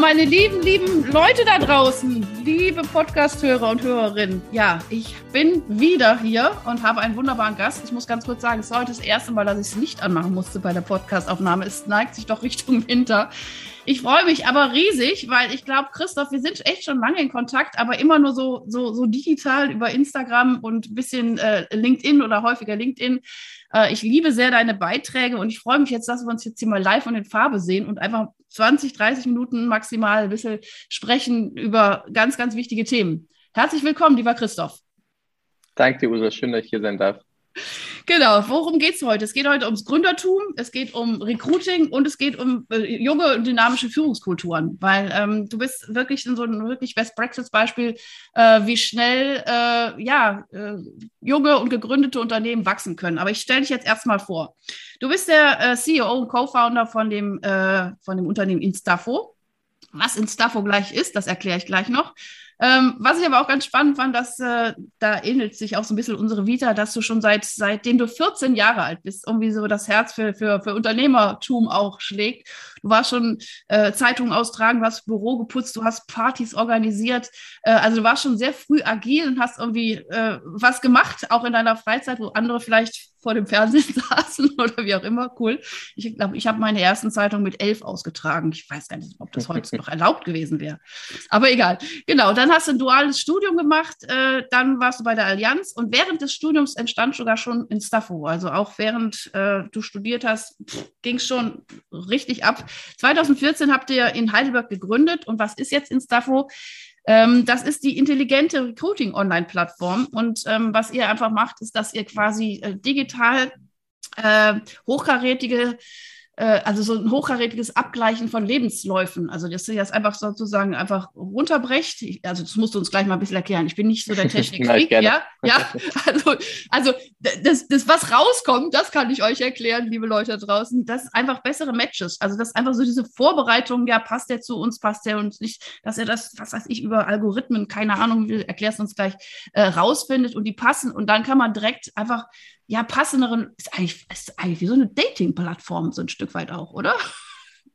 Meine lieben, lieben Leute da draußen, liebe Podcast-Hörer und Hörerinnen. Ja, ich bin wieder hier und habe einen wunderbaren Gast. Ich muss ganz kurz sagen, es ist heute das erste Mal, dass ich es nicht anmachen musste bei der Podcast-Aufnahme. Es neigt sich doch Richtung Winter. Ich freue mich aber riesig, weil ich glaube, Christoph, wir sind echt schon lange in Kontakt, aber immer nur so, so, so digital über Instagram und ein bisschen äh, LinkedIn oder häufiger LinkedIn. Äh, ich liebe sehr deine Beiträge und ich freue mich jetzt, dass wir uns jetzt hier mal live und in Farbe sehen und einfach 20, 30 Minuten maximal ein bisschen sprechen über ganz, ganz wichtige Themen. Herzlich willkommen, lieber Christoph. Danke dir, Usa. Schön, dass ich hier sein darf. Genau, worum geht es heute? Es geht heute ums Gründertum, es geht um Recruiting und es geht um äh, junge und dynamische Führungskulturen, weil ähm, du bist wirklich so ein wirklich Best-Practice-Beispiel, äh, wie schnell äh, ja, äh, junge und gegründete Unternehmen wachsen können. Aber ich stelle dich jetzt erstmal vor. Du bist der äh, CEO und Co-Founder von, dem, äh, von dem Unternehmen Instafo. Was Instafo gleich ist, das erkläre ich gleich noch. Ähm, was ich aber auch ganz spannend fand, dass äh, da ähnelt sich auch so ein bisschen unsere Vita, dass du schon seit seitdem du 14 Jahre alt bist, irgendwie so das Herz für, für, für Unternehmertum auch schlägt. Du warst schon äh, Zeitungen austragen, du hast Büro geputzt, du hast Partys organisiert. Äh, also du warst schon sehr früh agil und hast irgendwie äh, was gemacht, auch in deiner Freizeit, wo andere vielleicht vor dem Fernsehen saßen oder wie auch immer. Cool. Ich glaube, ich habe meine ersten Zeitungen mit elf ausgetragen. Ich weiß gar nicht, ob das heute noch erlaubt gewesen wäre. Aber egal. Genau, dann hast du ein duales Studium gemacht, äh, dann warst du bei der Allianz und während des Studiums entstand sogar schon in Staffo. Also auch während äh, du studiert hast, ging es schon richtig ab. 2014 habt ihr in Heidelberg gegründet und was ist jetzt in Staffo? Ähm, das ist die intelligente Recruiting-Online-Plattform. Und ähm, was ihr einfach macht, ist, dass ihr quasi äh, digital äh, hochkarätige also so ein hochkarätiges Abgleichen von Lebensläufen. Also dass ihr das einfach sozusagen einfach runterbrecht. Ich, also das musst du uns gleich mal ein bisschen erklären. Ich bin nicht so der Technik-Freak, ja, ja. Also, also das, das, was rauskommt, das kann ich euch erklären, liebe Leute da draußen. Das ist einfach bessere Matches. Also das ist einfach so diese Vorbereitung, ja, passt der zu uns, passt der uns nicht, dass er das, was weiß ich, über Algorithmen, keine Ahnung, erklärst uns gleich, äh, rausfindet und die passen. Und dann kann man direkt einfach ja, passenderen, ist eigentlich, ist eigentlich wie so eine Dating-Plattform, so ein Stück weit auch, oder?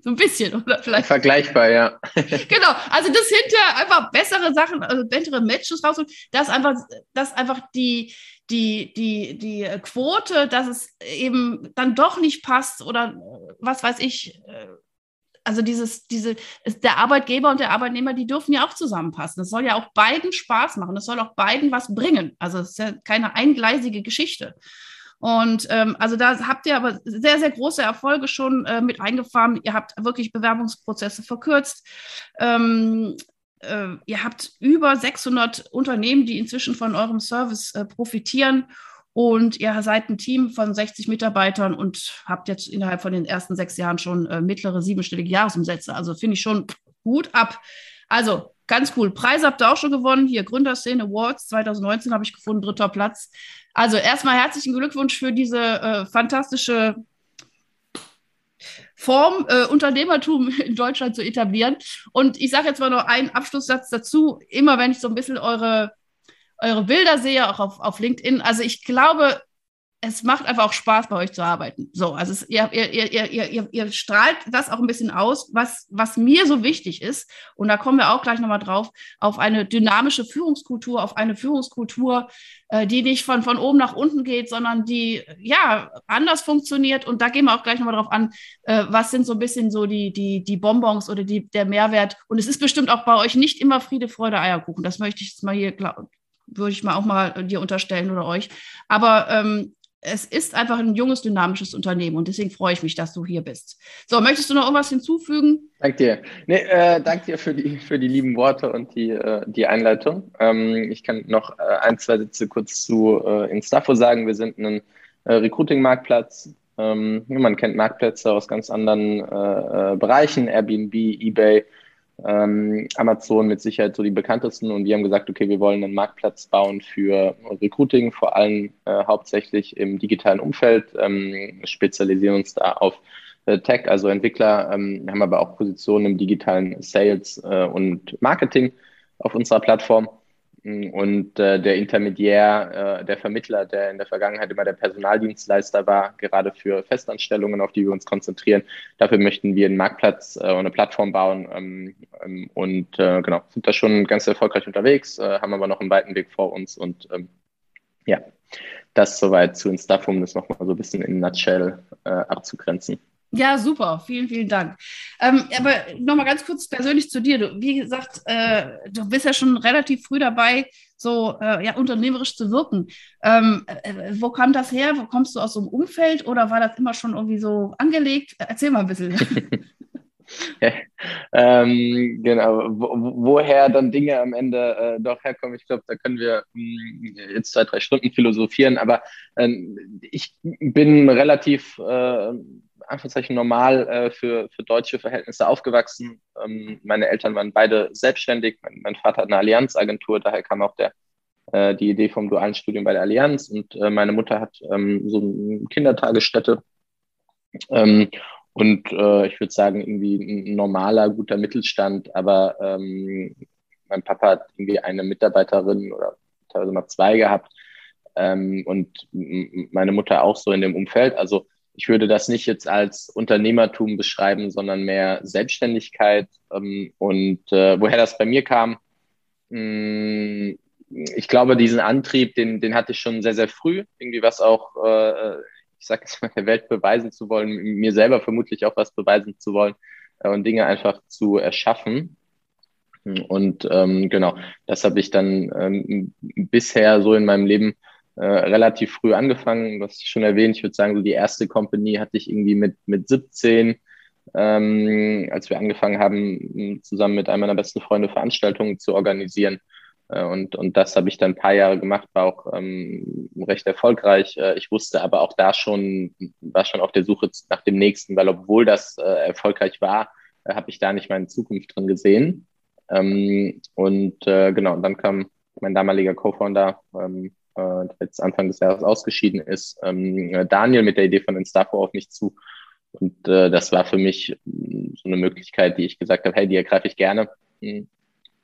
So ein bisschen, oder vielleicht. Vergleichbar, ja. genau, also das hinter einfach bessere Sachen, also bessere Matches rausholen, dass einfach, dass einfach die, die, die, die Quote, dass es eben dann doch nicht passt oder was weiß ich, äh, also dieses, diese, der Arbeitgeber und der Arbeitnehmer, die dürfen ja auch zusammenpassen. Das soll ja auch beiden Spaß machen. Das soll auch beiden was bringen. Also es ist ja keine eingleisige Geschichte. Und ähm, also da habt ihr aber sehr, sehr große Erfolge schon äh, mit eingefahren. Ihr habt wirklich Bewerbungsprozesse verkürzt. Ähm, äh, ihr habt über 600 Unternehmen, die inzwischen von eurem Service äh, profitieren. Und ihr seid ein Team von 60 Mitarbeitern und habt jetzt innerhalb von den ersten sechs Jahren schon äh, mittlere siebenstellige Jahresumsätze. Also finde ich schon gut ab. Also ganz cool. Preise habt ihr auch schon gewonnen. Hier Gründerszene Awards 2019 habe ich gefunden, dritter Platz. Also erstmal herzlichen Glückwunsch für diese äh, fantastische Form, äh, Unternehmertum in Deutschland zu etablieren. Und ich sage jetzt mal noch einen Abschlusssatz dazu. Immer wenn ich so ein bisschen eure eure Bilder sehe, auch auf, auf LinkedIn. Also ich glaube, es macht einfach auch Spaß, bei euch zu arbeiten. So, also es, ihr, ihr, ihr, ihr, ihr, strahlt das auch ein bisschen aus, was, was mir so wichtig ist. Und da kommen wir auch gleich nochmal drauf, auf eine dynamische Führungskultur, auf eine Führungskultur, äh, die nicht von, von oben nach unten geht, sondern die ja anders funktioniert. Und da gehen wir auch gleich nochmal drauf an, äh, was sind so ein bisschen so die, die, die Bonbons oder die, der Mehrwert. Und es ist bestimmt auch bei euch nicht immer Friede, Freude, Eierkuchen. Das möchte ich jetzt mal hier würde ich mal auch mal dir unterstellen oder euch. Aber ähm, es ist einfach ein junges, dynamisches Unternehmen und deswegen freue ich mich, dass du hier bist. So, möchtest du noch irgendwas hinzufügen? Danke dir. Nee, äh, danke dir für die, für die lieben Worte und die, äh, die Einleitung. Ähm, ich kann noch äh, ein, zwei Sätze kurz zu äh, Instafo sagen. Wir sind ein äh, Recruiting-Marktplatz, Ähm, man kennt Marktplätze aus ganz anderen äh, äh, Bereichen, Airbnb, eBay, ähm, Amazon mit Sicherheit so die bekanntesten. Und wir haben gesagt, okay, wir wollen einen Marktplatz bauen für Recruiting, vor allem äh, hauptsächlich im digitalen Umfeld, ähm, spezialisieren uns da auf äh, Tech, also Entwickler, ähm, haben aber auch Positionen im digitalen Sales äh, und Marketing auf unserer Plattform. Und äh, der Intermediär, äh, der Vermittler, der in der Vergangenheit immer der Personaldienstleister war, gerade für Festanstellungen, auf die wir uns konzentrieren, dafür möchten wir einen Marktplatz äh, und eine Plattform bauen ähm, ähm, und äh, genau, sind da schon ganz erfolgreich unterwegs, äh, haben aber noch einen weiten Weg vor uns und ähm, ja, das soweit zu Instaff, um das nochmal so ein bisschen in Nutshell äh, abzugrenzen. Ja, super. Vielen, vielen Dank. Ähm, aber nochmal ganz kurz persönlich zu dir. Du, wie gesagt, äh, du bist ja schon relativ früh dabei, so äh, ja, unternehmerisch zu wirken. Ähm, äh, wo kam das her? Wo kommst du aus so einem Umfeld oder war das immer schon irgendwie so angelegt? Erzähl mal ein bisschen. ähm, genau, wo, woher dann Dinge am Ende äh, doch herkommen, ich glaube, da können wir mh, hm, jetzt zwei, drei Stunden philosophieren, aber ähm, ich bin relativ äh, Anführungszeichen normal äh, für, für deutsche Verhältnisse aufgewachsen. Ähm, meine Eltern waren beide selbstständig. Mein, mein, Vater hat eine Allianzagentur, daher kam auch der, äh, die Idee vom dualen Studium bei der Allianz. Und äh, meine Mutter hat ähm, so eine Kindertagesstätte. Ähm, und äh, ich würde sagen, irgendwie ein normaler, guter Mittelstand. Aber ähm, mein Papa hat irgendwie eine Mitarbeiterin oder teilweise mal zwei gehabt. Ähm, und meine Mutter auch so in dem Umfeld. Also ich würde das nicht jetzt als Unternehmertum beschreiben, sondern mehr Selbstständigkeit. Ähm, und äh, woher das bei mir kam, mh, hm, ich glaube, diesen Antrieb, den, den hatte ich schon sehr, sehr früh. Irgendwie was auch, äh, ich sage jetzt mal, der Welt beweisen zu wollen, mir selber vermutlich auch was beweisen zu wollen äh, und Dinge einfach zu erschaffen. Und ähm, genau, das habe ich dann ähm, bisher so in meinem Leben äh, relativ früh angefangen. Was ich schon erwähnt, ich würde sagen, so die erste Company hatte ich irgendwie mit, mit 17, ähm, als wir angefangen haben, zusammen mit einem meiner besten Freunde Veranstaltungen zu organisieren. Äh, und, und das habe ich dann ein paar Jahre gemacht, war auch ähm, recht erfolgreich. Äh, ich wusste aber auch da schon, war schon auf der Suche nach dem nächsten, weil obwohl das äh, erfolgreich war, äh, habe ich da nicht meine Zukunft drin gesehen. Ähm, und äh, genau, und dann kam mein damaliger Co-Founder, ähm, äh, jetzt Anfang des Jahres ausgeschieden ist, ähm, Daniel mit der Idee von Instafo auf mich zu. Und äh, das war für mich mm, so eine Möglichkeit, die ich gesagt habe, hey, die ergreife ich gerne. Hm.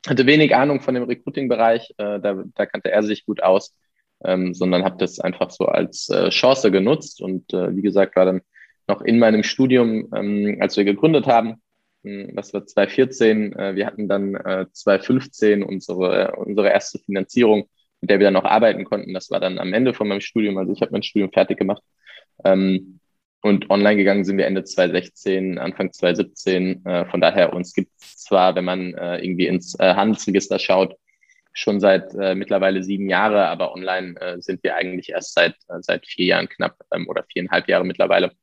Hatte wenig Ahnung von dem Recruiting-Bereich, äh, da, da kannte er sich gut aus, ähm, sondern habe das einfach so als äh, Chance genutzt. Und äh, wie gesagt, war dann noch in meinem Studium, ähm, als wir gegründet haben, hm, das war 2014, äh, wir hatten dann äh, 2015 unsere, unsere erste Finanzierung mit der wir dann noch arbeiten konnten. Das war dann am Ende von meinem Studium. Also ich habe mein Studium fertig gemacht. Ähm, und online gegangen sind wir Ende 2016, Anfang 2017. Äh, von daher, uns gibt es zwar, wenn man äh, irgendwie ins äh, Handelsregister schaut, schon seit äh, mittlerweile sieben Jahre, aber online äh, sind wir eigentlich erst seit, äh, seit vier Jahren knapp ähm, oder viereinhalb Jahre mittlerweile.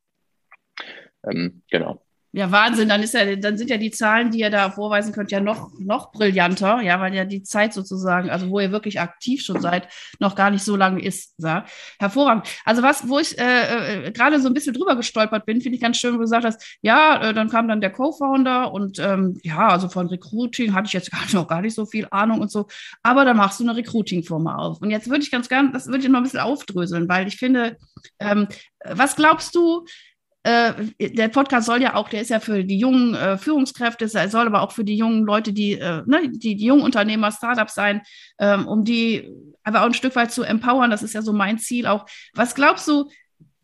Ähm, genau. Ja, Wahnsinn. Dann ist ja, dann sind ja die Zahlen, die ihr da vorweisen könnt, ja noch, noch brillanter, ja, weil ja die Zeit sozusagen, also wo ihr wirklich aktiv schon seid, noch gar nicht so lange ist. Ja. Hervorragend. Also was, wo ich äh, äh, gerade so ein bisschen drüber gestolpert bin, finde ich ganz schön, wo du gesagt hast, ja, äh, dann kam dann der Co-Founder und ähm, ja, also von Recruiting hatte ich jetzt gar, noch gar nicht so viel Ahnung und so, aber dann machst du eine Recruiting-Firma auf. Und jetzt würde ich ganz gerne, das würde ich noch ein bisschen aufdröseln, weil ich finde, ähm, was glaubst du, äh, der Podcast soll ja auch, der ist ja für die jungen äh, Führungskräfte, er soll aber auch für die jungen Leute, die, äh, ne, die, die jungen Unternehmer, Startups sein, ähm, um die aber auch ein Stück weit zu empowern. Das ist ja so mein Ziel auch. Was glaubst du,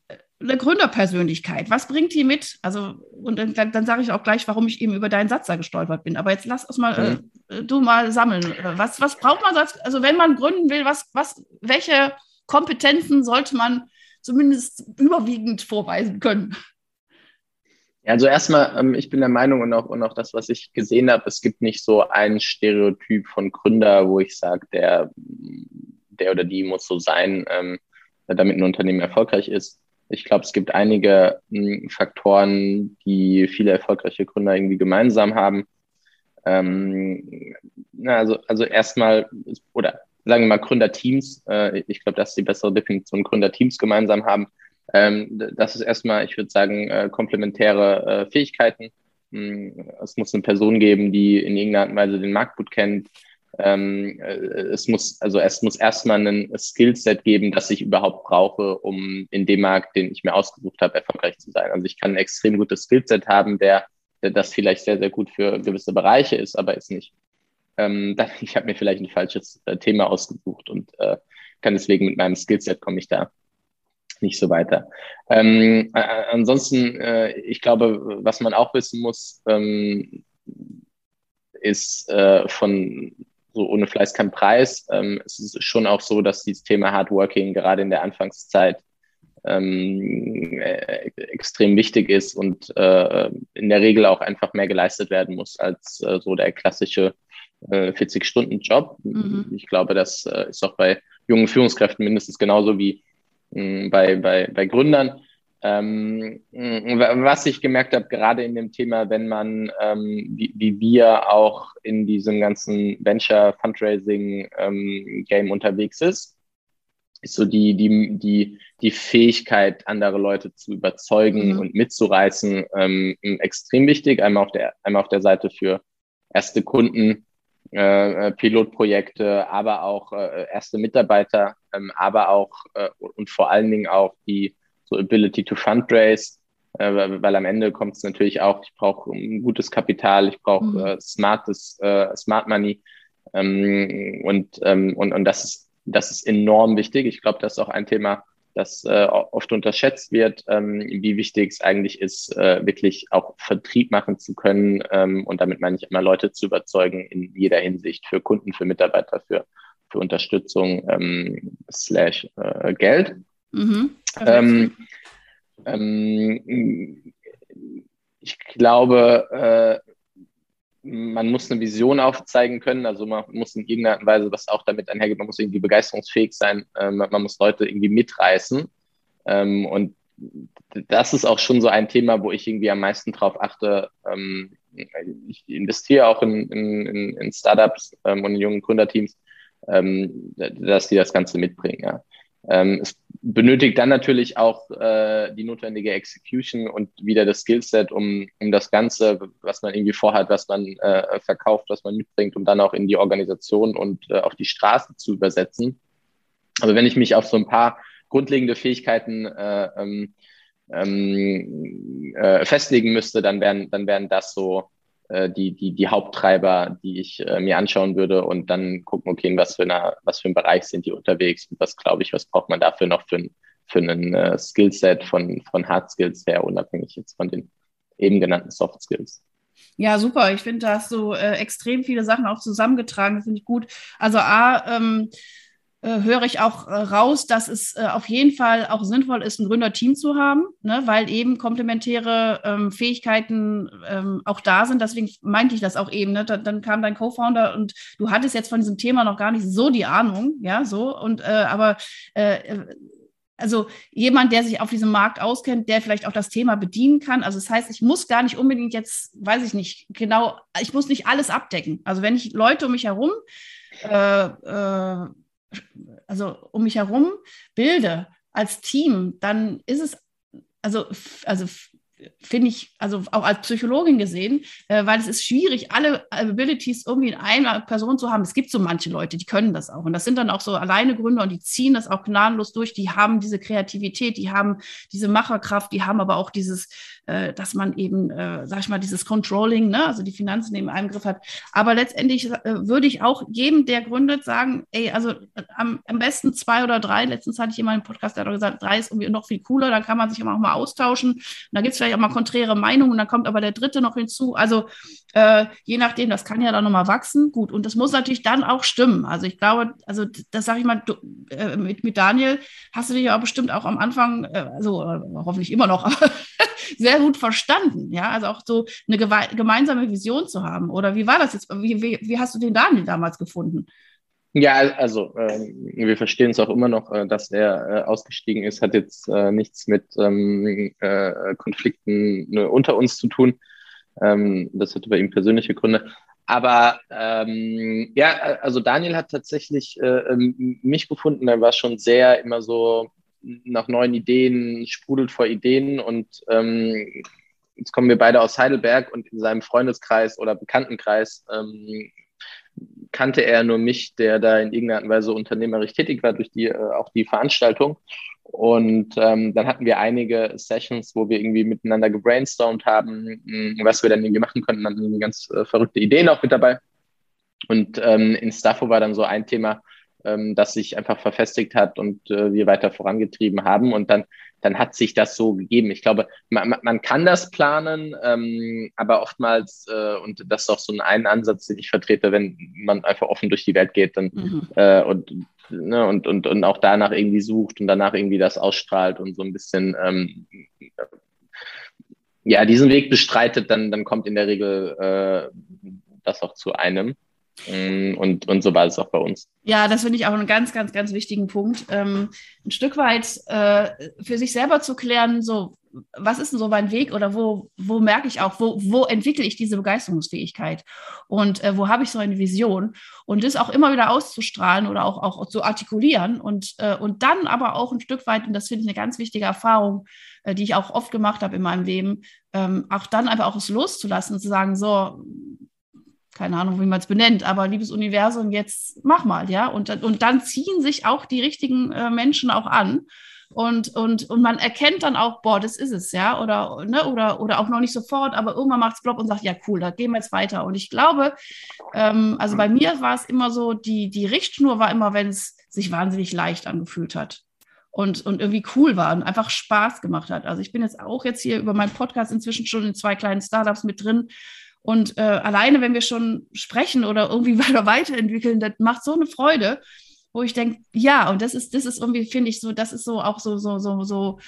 äh, eine Gründerpersönlichkeit, was bringt die mit? Also, und dann, dann sage ich auch gleich, warum ich eben über deinen Satz da gestolpert bin. Aber jetzt lass uns mal, äh, mhm. äh, du mal sammeln. Was, was braucht man, also wenn man gründen will, was, was, welche Kompetenzen sollte man zumindest überwiegend vorweisen können. Also erstmal, ähm, ich bin der Meinung und auch, und auch das, was ich gesehen habe, es gibt nicht so ein Stereotyp von Gründer, wo ich sage, der, der oder die muss so sein, ähm, damit ein Unternehmen erfolgreich ist. Ich glaube, es gibt einige hm, Faktoren, die viele erfolgreiche Gründer irgendwie gemeinsam haben. Ähm, also, also erstmal, oder sagen wir mal Gründerteams, äh, ich glaube, das ist die bessere Definition, Gründerteams gemeinsam haben, Ähm, das ist erstmal, ich würde sagen, äh, komplementäre äh, Fähigkeiten. Hm, es muss eine Person geben, die in irgendeiner Art und Weise den Markt gut kennt. Ähm, äh, es muss, also es muss erstmal ein Skillset geben, das ich überhaupt brauche, um in dem Markt, den ich mir ausgesucht habe, erfolgreich zu sein. Also ich kann ein extrem gutes Skillset haben, der, der das vielleicht sehr, sehr gut für gewisse Bereiche ist, aber ist nicht. Ähm, dann, ich habe mir vielleicht ein falsches äh, Thema ausgesucht und äh, kann deswegen mit meinem Skillset komme ich da nicht so weiter. Ähm, äh, ansonsten, äh, ich glaube, was man auch wissen muss, ähm, ist äh, von so ohne Fleiß kein Preis. Ähm, es ist schon auch so, dass dieses Thema Hardworking gerade in der Anfangszeit ähm, äh, extrem wichtig ist und äh, in der Regel auch einfach mehr geleistet werden muss als äh, so der klassische 40-Stunden-Job. Mhm. Ich glaube, das ist auch bei jungen Führungskräften mindestens genauso wie Mm, bei, bei, bei Gründern. Ähm, mm, was ich gemerkt habe, gerade in dem Thema, wenn man, ähm, wie, wie, wir auch in diesem ganzen Venture Fundraising ähm, Game unterwegs ist, ist so die, die, die, die Fähigkeit, andere Leute zu überzeugen mhm. und mitzureißen, ähm, extrem wichtig. Einmal auf der, einmal auf der Seite für erste Kunden, äh, äh, Pilotprojekte, aber auch äh, erste Mitarbeiter, ähm, aber auch äh, und vor allen Dingen auch die so Ability to Fundraise, äh, weil am Ende kommt es natürlich auch, ich brauche ein gutes Kapital, ich brauche mhm. smartes, Smart Money ähm, und, ähm, und, und das ist, das ist enorm wichtig. Ich glaube, das ist auch ein Thema, das äh, oft unterschätzt wird, ähm, wie wichtig es eigentlich ist, äh, wirklich auch Vertrieb machen zu können. Ähm, und damit meine ich immer, Leute zu überzeugen in jeder Hinsicht für Kunden, für Mitarbeiter, für, für Unterstützung ähm, slash äh, Geld. Mhm. Ähm, ähm, ich glaube, äh, man muss eine Vision aufzeigen können, also man muss in irgendeiner Art und Weise, was auch damit einhergeht, man muss irgendwie begeisterungsfähig sein, ähm, man muss Leute irgendwie mitreißen. Ähm, und das ist auch schon so ein Thema, wo ich irgendwie am meisten drauf achte. Ähm, ich investiere auch in, in, in Startups und in jungen Gründerteams, dass die das Ganze mitbringen. Ja. Ähm, es benötigt dann natürlich auch äh, die notwendige Execution und wieder das Skillset, um, um das Ganze, was man irgendwie vorhat, was man äh, verkauft, was man mitbringt, um dann auch in die Organisation und äh, auf die Straße zu übersetzen. Also wenn ich mich auf so ein paar grundlegende Fähigkeiten äh, ähm, ähm, äh, festlegen müsste, dann wären, dann wären das so äh, die, die, die Haupttreiber, die ich äh, mir anschauen würde und dann gucken, okay, in was für, einer, was für ein Bereich sind die unterwegs und was glaube ich, was braucht man dafür noch für ein, für einen äh, Skillset von, von Hard Skills her, unabhängig jetzt von den eben genannten Soft Skills. Ja, super. Ich finde, da hast du äh, extrem viele Sachen auch zusammengetragen. Das finde ich gut. Also A, ähm, äh, höre ich auch äh, raus, dass es äh, auf jeden Fall auch sinnvoll ist, ein Gründerteam zu haben, ne, weil eben komplementäre ähm, Fähigkeiten ähm, auch da sind. Deswegen meinte ich das auch eben. Ne? Dann, dann, kam dein Co-Founder und du hattest jetzt von diesem Thema noch gar nicht so die Ahnung, ja, so. Und aber also jemand, der sich auf diesem Markt auskennt, der vielleicht auch das Thema bedienen kann. Also das heißt, ich muss gar nicht unbedingt jetzt, weiß ich nicht, genau, ich muss nicht alles abdecken. Also wenn ich Leute um mich herum äh, äh, also um mich herum bilde als Team, dann ist es, also, also finde ich, also auch als Psychologin gesehen, äh, weil es ist schwierig, alle Abilities irgendwie in einer Person zu haben. Es gibt so manche Leute, die können das auch. Und das sind dann auch so alleine Gründer und die ziehen das auch gnadenlos durch. Die haben diese Kreativität, die haben diese Macherkraft, die haben aber auch dieses, äh, dass man eben, äh, sag ich mal, dieses Controlling, ne, also die Finanzen neben einem Griff hat. Aber letztendlich äh, würde ich auch jedem, der gründet, sagen, ey, also äh, am, am besten zwei oder drei. Letztens hatte ich jemanden im Podcast, der hat gesagt, drei ist irgendwie noch viel cooler, da kann man sich auch mal austauschen. Und da gibt es vielleicht auch mal konträre Meinungen dann kommt aber der dritte noch hinzu. Also äh, je nachdem, das kann ja dann nochmal wachsen. Gut, und das muss natürlich dann auch stimmen. Also ich glaube, also das sage ich mal, du, äh, mit, mit Daniel hast du dich ja bestimmt auch am Anfang, äh, also äh, hoffentlich immer noch, sehr gut verstanden. Ja, also auch so eine gemeinsame Vision zu haben. Oder wie war das jetzt? Wie, wie, wie hast du den Daniel damals gefunden? Ja, also äh, wir verstehen es auch immer noch, äh, dass er äh, ausgestiegen ist, hat jetzt äh, nichts mit ähm, äh, Konflikten ne, unter uns zu tun. Ähm, das hatte bei ihm persönliche Gründe. Aber ähm, ja, also Daniel hat tatsächlich äh, ähm, mich gefunden, er war schon sehr immer so nach neuen Ideen, sprudelt vor Ideen und ähm, jetzt kommen wir beide aus Heidelberg und in seinem Freundeskreis oder Bekanntenkreis ähm, kannte er nur mich, der da in irgendeiner Weise unternehmerisch tätig war durch die, äh, auch die Veranstaltung. Und ähm, dann hatten wir einige Sessions, wo wir irgendwie miteinander gebrainstormt haben, was wir dann irgendwie machen könnten. Dann irgendwie ganz äh, verrückte Ideen auch mit dabei. Und ähm, in Staffo war dann so ein Thema, ähm, das sich einfach verfestigt hat und äh, wir weiter vorangetrieben haben. Und dann, dann hat sich das so gegeben. Ich glaube, man, man kann das planen, ähm, aber oftmals, äh, und das ist auch so ein Ansatz, den ich vertrete, wenn man einfach offen durch die Welt geht dann, mhm. äh, und, ne, und, und, und auch danach irgendwie sucht und danach irgendwie das ausstrahlt und so ein bisschen ähm, ja, diesen Weg bestreitet, dann, dann kommt in der Regel äh, das auch zu einem. Mm, und, und so war es auch bei uns. Ja, das finde ich auch einen ganz, ganz, ganz wichtigen Punkt. Ähm, ein Stück weit äh, für sich selber zu klären, so, was ist denn so mein Weg oder wo, wo merke ich auch, wo, wo entwickle ich diese Begeisterungsfähigkeit und äh, wo habe ich so eine Vision und das auch immer wieder auszustrahlen oder auch, auch zu artikulieren und, äh, und dann aber auch ein Stück weit, und das finde ich eine ganz wichtige Erfahrung, äh, die ich auch oft gemacht habe in meinem Leben, ähm, auch dann einfach auch es loszulassen und zu sagen, so, keine Ahnung, wie man es benennt, aber liebes Universum, jetzt mach mal, ja. Und, und dann ziehen sich auch die richtigen äh, Menschen auch an. Und, und, und man erkennt dann auch, boah, das ist es, ja, oder, ne, oder, oder auch noch nicht sofort, aber irgendwann macht es Block und sagt, ja, cool, da gehen wir jetzt weiter. Und ich glaube, ähm, also bei mir war es immer so, die, die Richtschnur war immer, wenn es sich wahnsinnig leicht angefühlt hat und, und irgendwie cool war und einfach Spaß gemacht hat. Also ich bin jetzt auch jetzt hier über meinen Podcast inzwischen schon in zwei kleinen Startups mit drin und äh, alleine, wenn wir schon sprechen oder irgendwie weiter weiterentwickeln, das macht so eine Freude wo ich denke, ja, und das ist, das ist irgendwie, finde ich, so, das ist so auch so, so, so, so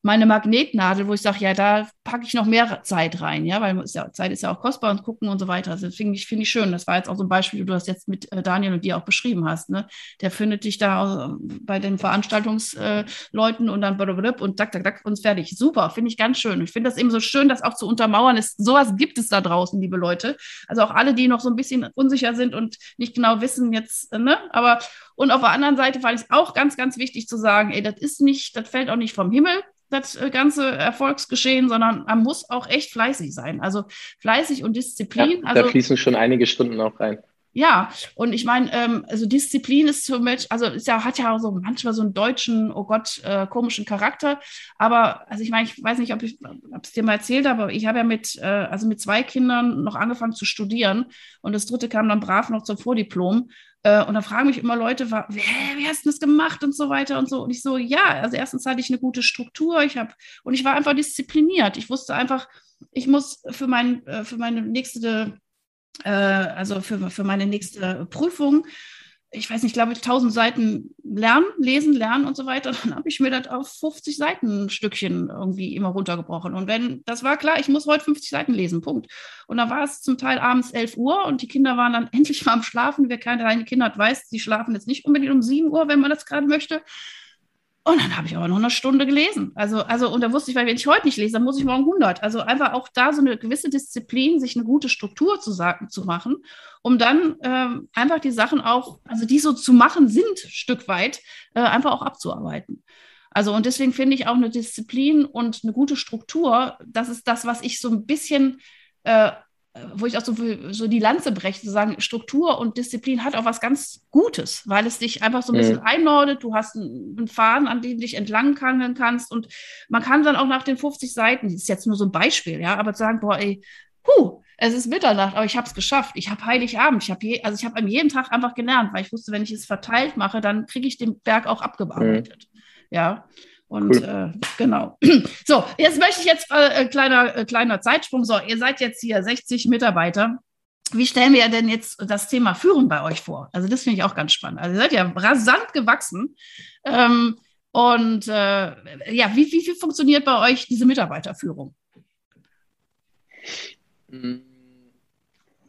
meine Magnetnadel, wo ich sage, ja, da packe ich noch mehr Zeit rein, ja, weil ist ja, Zeit ist ja auch kostbar und gucken und so weiter. Also finde ich, finde ich schön. Das war jetzt auch so ein Beispiel, du das jetzt mit äh, Daniel und dir auch beschrieben hast. Ne? Der findet dich da äh, bei den Veranstaltungsleuten äh, und dann und tak, tak, tak und fertig. Super, finde ich ganz schön. Ich finde das eben so schön, das auch zu untermauern ist. Sowas gibt es da draußen, liebe Leute. Also auch alle, die noch so ein bisschen unsicher sind und nicht genau wissen jetzt, ne, aber und auf der anderen Seite fand ich es auch ganz, ganz wichtig zu sagen, ey, das ist nicht, das fällt auch nicht vom Himmel, das äh, ganze Erfolgsgeschehen, sondern man muss auch echt fleißig sein. Also fleißig und Disziplin. Ja, also, da fließen schon einige Stunden auch rein. Ja, und ich meine, ähm, also Disziplin ist für mich, also ist ja, hat ja auch so manchmal so einen deutschen, oh Gott, äh, komischen Charakter. Aber, also ich meine, ich weiß nicht, ob ich es dir mal erzählt habe, aber ich habe ja mit, äh, also mit zwei Kindern noch angefangen zu studieren und das dritte kam dann brav noch zum Vordiplom. Äh, und da fragen mich immer Leute, wie, wie hast du das gemacht und so weiter und so. Und ich so, ja, also erstens hatte ich eine gute Struktur, ich habe, und ich war einfach diszipliniert. Ich wusste einfach, ich muss für, mein, äh, für meine nächste, äh, also für, für meine nächste Prüfung ich weiß nicht, glaube ich, 1000 Seiten lernen, lesen, lernen und so weiter. Dann habe ich mir das auf 50 Seiten ein Stückchen irgendwie immer runtergebrochen. Und wenn, das war klar, ich muss heute 50 Seiten lesen, Punkt. Und dann war es zum Teil abends 11 Uhr und die Kinder waren dann endlich mal am Schlafen. Wer keine kleine Kinder hat, weiß, sie schlafen jetzt nicht unbedingt um 7 Uhr, wenn man das gerade möchte. Und dann habe ich aber noch eine Stunde gelesen. Also, also, und da wusste ich, weil wenn ich heute nicht lese, dann muss ich morgen 100. Also einfach auch da so eine gewisse Disziplin, sich eine gute Struktur zu, sagen, zu machen, um dann ähm, einfach die Sachen auch, also die so zu machen sind, Stück weit, äh, einfach auch abzuarbeiten. Also, und deswegen finde ich auch eine Disziplin und eine gute Struktur, das ist das, was ich so ein bisschen äh, wo ich auch so, so die Lanze breche, zu sagen, Struktur und Disziplin hat auch was ganz Gutes, weil es dich einfach so ein bisschen mhm. einordnet. Du hast einen, einen Faden, an dem du dich entlang hangeln kannst und man kann dann auch nach den 50 Seiten, das ist jetzt nur so ein Beispiel, ja, aber zu sagen, boah, ey, puh, es ist Mitternacht, aber ich habe es geschafft. Ich habe Heiligabend. Ich habe je, also ich habe an jedem Tag einfach gelernt, weil ich wusste, wenn ich es verteilt mache, dann kriege ich den Berg auch abgearbeitet. Mhm. Ja. Und cool. äh, genau. So, jetzt möchte ich jetzt äh, kleiner, äh, kleiner Zeitsprung. So, ihr seid jetzt hier 60 Mitarbeiter. Wie stellen wir denn jetzt das Thema Führen bei euch vor? Also, das finde ich auch ganz spannend. Also, ihr seid ja rasant gewachsen. Ähm, und äh, ja, wie, wie, wie funktioniert bei euch diese Mitarbeiterführung?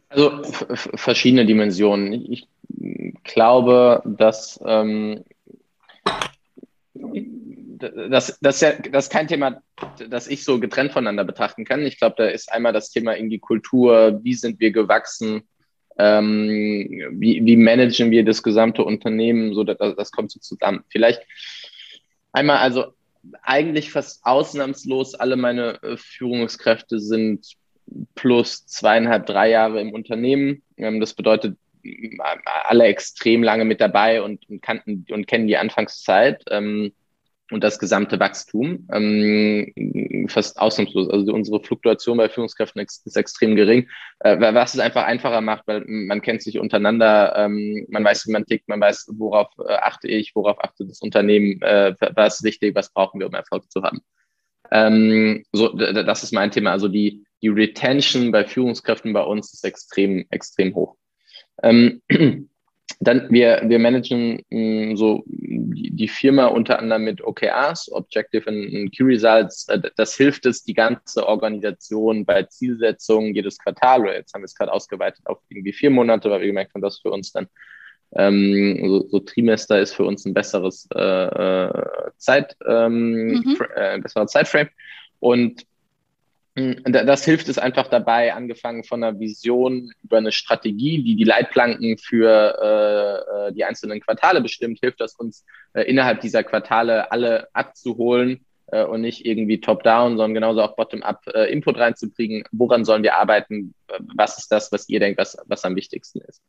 Also verschiedene Dimensionen. Ich, ich glaube, dass ähm, das, das, ist ja, das ist kein Thema, das ich so getrennt voneinander betrachten kann. Ich glaube, da ist einmal das Thema irgendwie Kultur, wie sind wir gewachsen, ähm, wie, wie managen wir das gesamte Unternehmen, so das, das kommt so zusammen. Vielleicht Einmal also eigentlich fast ausnahmslos alle meine äh, Führungskräfte sind plus zweieinhalb, drei Jahre im Unternehmen. Ähm, das bedeutet, alle extrem lange mit dabei und, und kannten und kennen die Anfangszeit. Ähm, und das gesamte Wachstum ähm, fast ausnahmslos. Also unsere Fluktuation bei Führungskräften ist, ist extrem gering, äh, was es einfach einfacher macht, weil man kennt sich untereinander, ähm, man weiß, wie man tickt, man weiß, worauf äh, achte ich, worauf achtet das Unternehmen, äh, was wichtig, was brauchen wir, um Erfolg zu haben. Ähm, so, das ist mein Thema. Also die, die Retention bei Führungskräften bei uns ist extrem, extrem hoch. Ähm, Dann, wir, wir managen mh, mm, so die, die, Firma unter anderem mit OKRs, Objective and Key Results. Äh, das hilft es, die ganze Organisation bei Zielsetzungen jedes Quartal, oder jetzt haben wir es gerade ausgeweitet auf irgendwie vier Monate, weil wir gemerkt haben, dass für uns dann ähm, so, so Trimester ist für uns ein besseres äh, äh Zeit, ähm, mhm. äh, besserer Zeitframe. Und das hilft es einfach dabei, angefangen von einer Vision über eine Strategie, die die Leitplanken für äh, äh, die einzelnen Quartale bestimmt, hilft das uns äh, innerhalb dieser Quartale alle abzuholen äh, und nicht irgendwie top-down, sondern genauso auch bottom-up äh, Input reinzubringen. Woran sollen wir arbeiten? Was ist das, was ihr denkt, was, was am wichtigsten ist?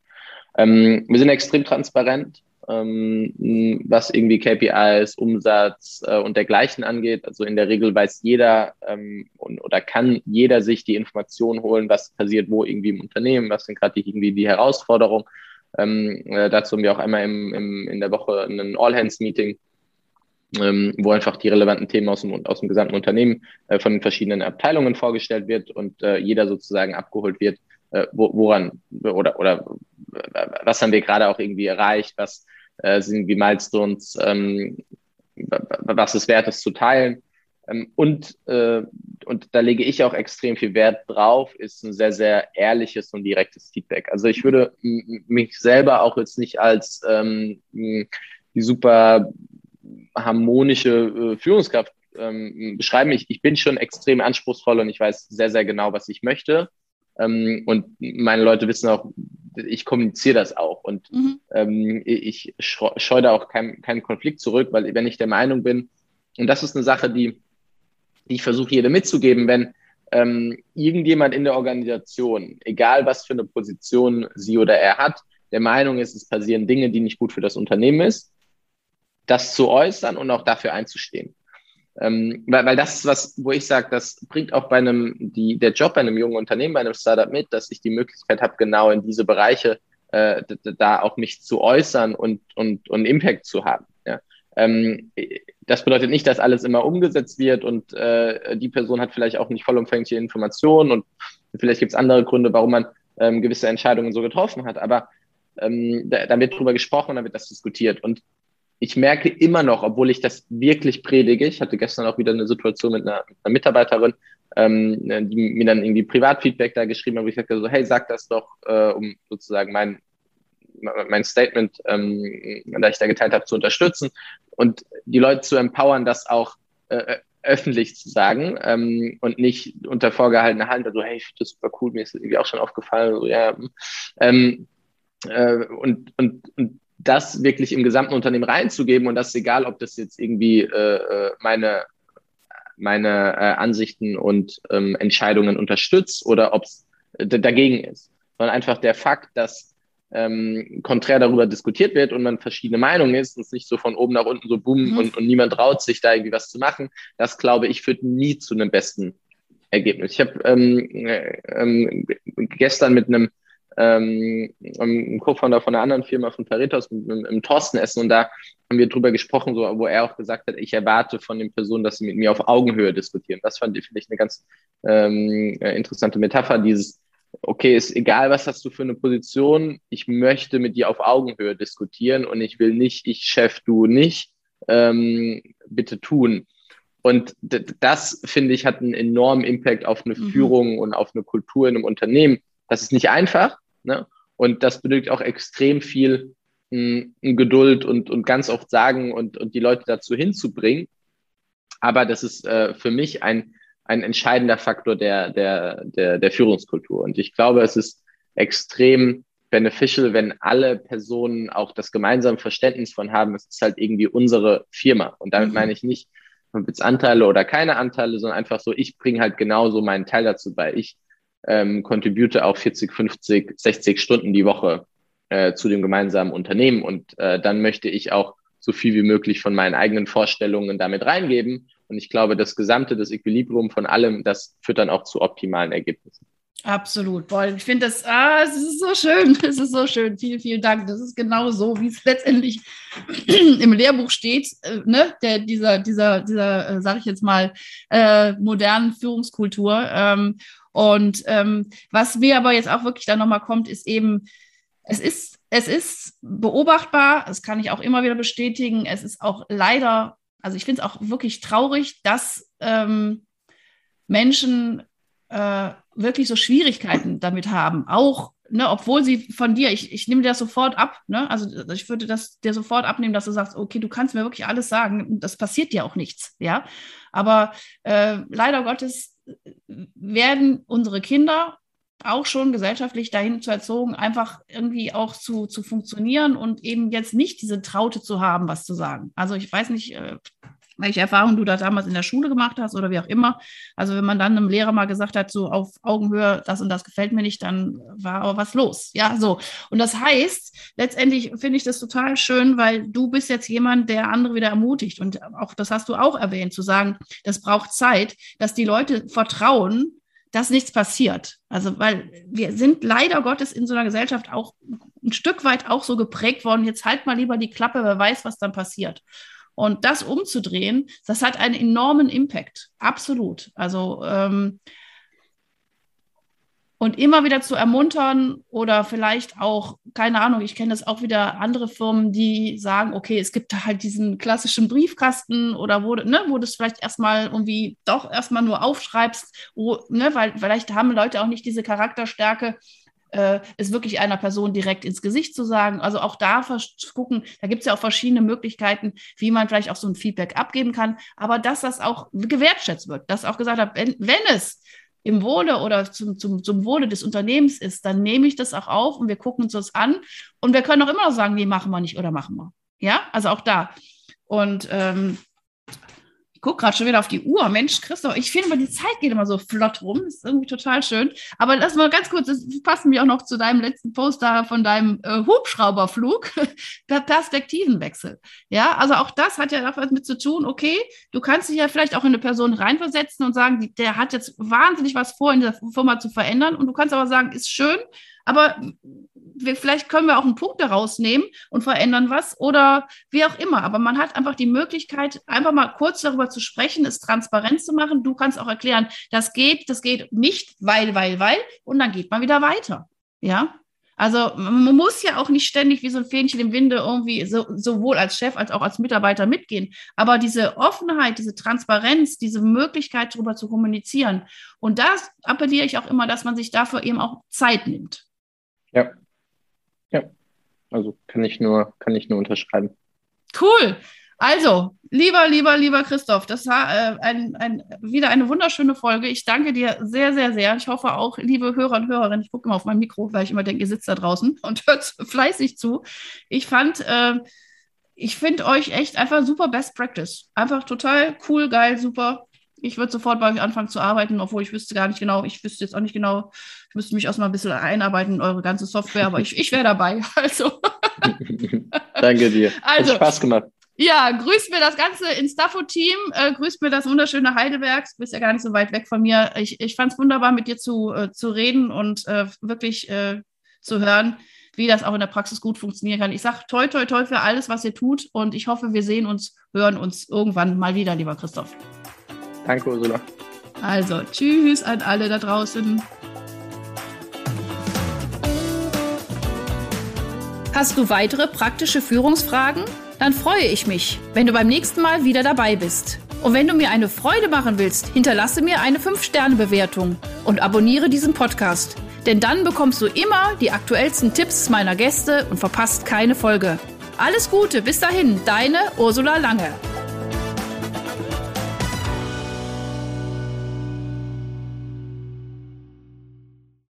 Ähm, wir sind extrem transparent ähm, was irgendwie KPIs, Umsatz äh, und dergleichen angeht. Also in der Regel weiß jeder ähm, und, oder kann jeder sich die Information holen, was passiert wo irgendwie im Unternehmen, was sind gerade irgendwie die Herausforderungen. Ähm, äh, dazu haben wir auch einmal im, im, in der Woche ein All-Hands-Meeting, ähm, wo einfach die relevanten Themen aus dem, aus dem gesamten Unternehmen äh, von den verschiedenen Abteilungen vorgestellt wird und äh, jeder sozusagen abgeholt wird, äh, wo, woran oder, oder was haben wir gerade auch irgendwie erreicht, was äh, sind die Milestones, ähm, was es wert ist zu teilen. Ähm, und, äh, und da lege ich auch extrem viel Wert drauf, ist ein sehr, sehr ehrliches und direktes Feedback. Also ich würde mich selber auch jetzt nicht als ähm, die super harmonische äh, Führungskraft ähm, beschreiben. Ich, ich bin schon extrem anspruchsvoll und ich weiß sehr, sehr genau, was ich möchte. Ähm, und meine Leute wissen auch, ich kommuniziere das auch. Und mhm. ähm, ich scheue da auch keinen kein Konflikt zurück, weil wenn ich der Meinung bin, und das ist eine Sache, die, die ich versuche jedem mitzugeben, wenn ähm, irgendjemand in der Organisation, egal was für eine Position sie oder er hat, der Meinung ist, es passieren Dinge, die nicht gut für das Unternehmen ist, das zu äußern und auch dafür einzustehen. Ähm, weil, weil das ist was, wo ich sage, das bringt auch bei einem, die, der Job bei einem jungen Unternehmen, bei einem Startup mit, dass ich die Möglichkeit habe, genau in diese Bereiche äh, da auch mich zu äußern und, und, und Impact zu haben. Ja. Ähm, das bedeutet nicht, dass alles immer umgesetzt wird und äh, die Person hat vielleicht auch nicht vollumfängliche Informationen und vielleicht gibt es andere Gründe, warum man ähm, gewisse Entscheidungen so getroffen hat. Aber ähm, da, da wird drüber gesprochen, da wird das diskutiert. Und ich merke immer noch, obwohl ich das wirklich predige, ich hatte gestern auch wieder eine Situation mit einer, mit einer Mitarbeiterin, ähm, die mir dann irgendwie Privatfeedback da geschrieben hat, wo ich sagte so, hey, sag das doch, äh, um sozusagen mein, mein Statement, ähm, das ich da geteilt habe, zu unterstützen und die Leute zu empowern, das auch äh, öffentlich zu sagen ähm, und nicht unter vorgehaltener Hand, also hey, das super cool, mir ist das irgendwie auch schon aufgefallen, so ja. Ähm, äh, und, und, und das wirklich im gesamten Unternehmen reinzugeben und das ist egal, ob das jetzt irgendwie äh, äh, meine, meine äh, Ansichten und ähm, Entscheidungen unterstützt oder ob es dagegen ist, sondern einfach der Fakt, dass ähm, konträr darüber diskutiert wird und man verschiedene Meinungen ist und es nicht so von oben nach unten so boom mhm. und, und niemand traut sich da irgendwie was zu machen, das glaube ich führt nie zu einem besten Ergebnis. Ich habe ähm, äh, ähm, gestern mit einem ähm, ein Co-Founder von einer anderen Firma von Paritas im, im Thorsten essen und da haben wir drüber gesprochen, so, wo er auch gesagt hat, ich erwarte von den Personen, dass sie mit mir auf Augenhöhe diskutieren. Das fand ich vielleicht eine ganz ähm, äh, interessante Metapher, dieses, okay, ist egal, was hast du für eine Position, ich möchte mit dir auf Augenhöhe diskutieren und ich will nicht, ich Chef, du nicht, ähm, bitte tun. Und das, finde ich, hat einen enormen Impact auf eine mhm. Führung und auf eine Kultur in einem Unternehmen. Das ist nicht einfach, Ne? Und das benötigt auch extrem viel mh, hm, Geduld und, und ganz oft sagen und, und die Leute dazu hinzubringen. Aber das ist äh, für mich ein, ein entscheidender Faktor der, der, der, der Führungskultur. Und ich glaube, es ist extrem beneficial, wenn alle Personen auch das gemeinsame Verständnis von haben, es ist halt irgendwie unsere Firma. Und damit mhm. meine ich nicht, ob jetzt Anteile oder keine Anteile, sondern einfach so, ich bringe halt genauso meinen Teil dazu bei. Ich ähm, contribute auch 40, 50, 60 Stunden die Woche äh, zu dem gemeinsamen Unternehmen und äh, dann möchte ich auch so viel wie möglich von meinen eigenen Vorstellungen damit reingeben. Und ich glaube, das Gesamte, das Equilibrium von allem, das führt dann auch zu optimalen Ergebnissen. Absolut. Boah, ich finde das, ah, es ist so schön. Es ist so schön. Vielen, vielen Dank. Das ist genau so, wie es letztendlich im Lehrbuch steht, äh, ne? Der, dieser, dieser, dieser, äh, sage ich jetzt mal, äh, modernen Führungskultur. Ähm, und ähm, was mir aber jetzt auch wirklich dann nochmal kommt, ist eben, es ist, es ist beobachtbar, das kann ich auch immer wieder bestätigen. Es ist auch leider, also ich finde es auch wirklich traurig, dass ähm, Menschen äh, wirklich so Schwierigkeiten damit haben, auch Ne, obwohl sie von dir, ich, ich nehme dir das sofort ab, ne? also ich würde das dir sofort abnehmen, dass du sagst, okay, du kannst mir wirklich alles sagen, das passiert dir auch nichts, ja. Aber äh, leider Gottes werden unsere Kinder auch schon gesellschaftlich dahin zu erzogen, einfach irgendwie auch zu, zu funktionieren und eben jetzt nicht diese Traute zu haben, was zu sagen. Also ich weiß nicht, äh, welche Erfahrungen du da damals in der Schule gemacht hast oder wie auch immer. Also wenn man dann einem Lehrer mal gesagt hat, so auf Augenhöhe, das und das gefällt mir nicht, dann war aber was los. Ja, so. Und das heißt, letztendlich finde ich das total schön, weil du bist jetzt jemand, der andere wieder ermutigt. Und auch das hast du auch erwähnt, zu sagen, das braucht Zeit, dass die Leute vertrauen, dass nichts passiert. Also, weil wir sind leider Gottes in so einer Gesellschaft auch ein Stück weit auch so geprägt worden, jetzt halt mal lieber die Klappe, wer weiß, was dann passiert. Und das umzudrehen, das hat einen enormen Impact. Absolut. Also, ähm, und immer wieder zu ermuntern oder vielleicht auch, keine Ahnung, ich kenne das auch wieder andere Firmen, die sagen, okay, es gibt halt diesen klassischen Briefkasten oder wo, ne, wo du es vielleicht erstmal irgendwie doch erstmal nur aufschreibst, wo, ne, weil vielleicht haben Leute auch nicht diese Charakterstärke, äh, es wirklich einer Person direkt ins Gesicht zu sagen. Also auch da gucken, da gibt es ja auch verschiedene Möglichkeiten, wie man vielleicht auch so ein Feedback abgeben kann, aber dass das auch gewertschätzt wird, dass auch gesagt hat, wenn, wenn es im Wohle oder zum, zum, zum Wohle des Unternehmens ist, dann nehme ich das auch auf und wir gucken uns das an und wir können auch immer noch sagen, nee, machen wir nicht oder machen wir. Ja, also auch da. Und ähm, gucke gerade schon wieder auf die Uhr. Mensch, Christoph, ich finde die Zeit geht immer so flott rum. Das ist irgendwie total schön. Aber lass mal ganz kurz, das passt mir auch noch zu deinem letzten Poster von deinem äh, Hubschrauberflug, Perspektivenwechsel. Ja, also auch das hat ja auch was mit zu tun. Okay, du kannst dich ja vielleicht auch in eine Person reinversetzen und sagen, der hat jetzt wahnsinnig was vor, in der Firma zu verändern. Und du kannst aber sagen, ist schön, aber wir, vielleicht können wir auch einen Punkt daraus nehmen und verändern was oder wie auch immer. Aber man hat einfach die Möglichkeit, einfach mal kurz darüber zu sprechen, es transparent zu machen. Du kannst auch erklären, das geht, das geht nicht, weil, weil, weil. Und dann geht man wieder weiter. Ja. Also man muss ja auch nicht ständig wie so ein Fähnchen im Winde irgendwie so, sowohl als Chef als auch als Mitarbeiter mitgehen. Aber diese Offenheit, diese Transparenz, diese Möglichkeit darüber zu kommunizieren. Und das appelliere ich auch immer, dass man sich dafür eben auch Zeit nimmt. Ja. Ja. Also kann ich nur, kann ich nur unterschreiben. Cool. Also, lieber, lieber, lieber Christoph, das war äh, ein, ein, wieder eine wunderschöne Folge. Ich danke dir sehr, sehr, sehr. Ich hoffe auch, liebe Hörer und Hörerinnen, ich gucke immer auf mein Mikro, weil ich immer denke, ihr sitzt da draußen und hört fleißig zu. Ich fand, äh, ich finde euch echt einfach super Best Practice. Einfach total cool, geil, super. Ich würde sofort bei euch anfangen zu arbeiten, obwohl ich wüsste gar nicht genau, ich wüsste jetzt auch nicht genau, ich müsste mich erstmal ein bisschen einarbeiten in eure ganze Software, aber ich, ich wäre dabei. Also. Danke dir. Also, Hat Spaß gemacht. Ja, grüßt mir das ganze Instafo-Team, äh, grüßt mir das wunderschöne Heidelberg. Du bist ja gar nicht so weit weg von mir. Ich, ich fand es wunderbar, mit dir zu, äh, zu reden und äh, wirklich äh, zu hören, wie das auch in der Praxis gut funktionieren kann. Ich sage toi, toi, toi für alles, was ihr tut und ich hoffe, wir sehen uns, hören uns irgendwann mal wieder, lieber Christoph. Danke, Ursula. Also, tschüss an alle da draußen. Hast du weitere praktische Führungsfragen? Dann freue ich mich, wenn du beim nächsten Mal wieder dabei bist. Und wenn du mir eine Freude machen willst, hinterlasse mir eine 5-Sterne-Bewertung und abonniere diesen Podcast. Denn dann bekommst du immer die aktuellsten Tipps meiner Gäste und verpasst keine Folge. Alles Gute, bis dahin, deine Ursula Lange.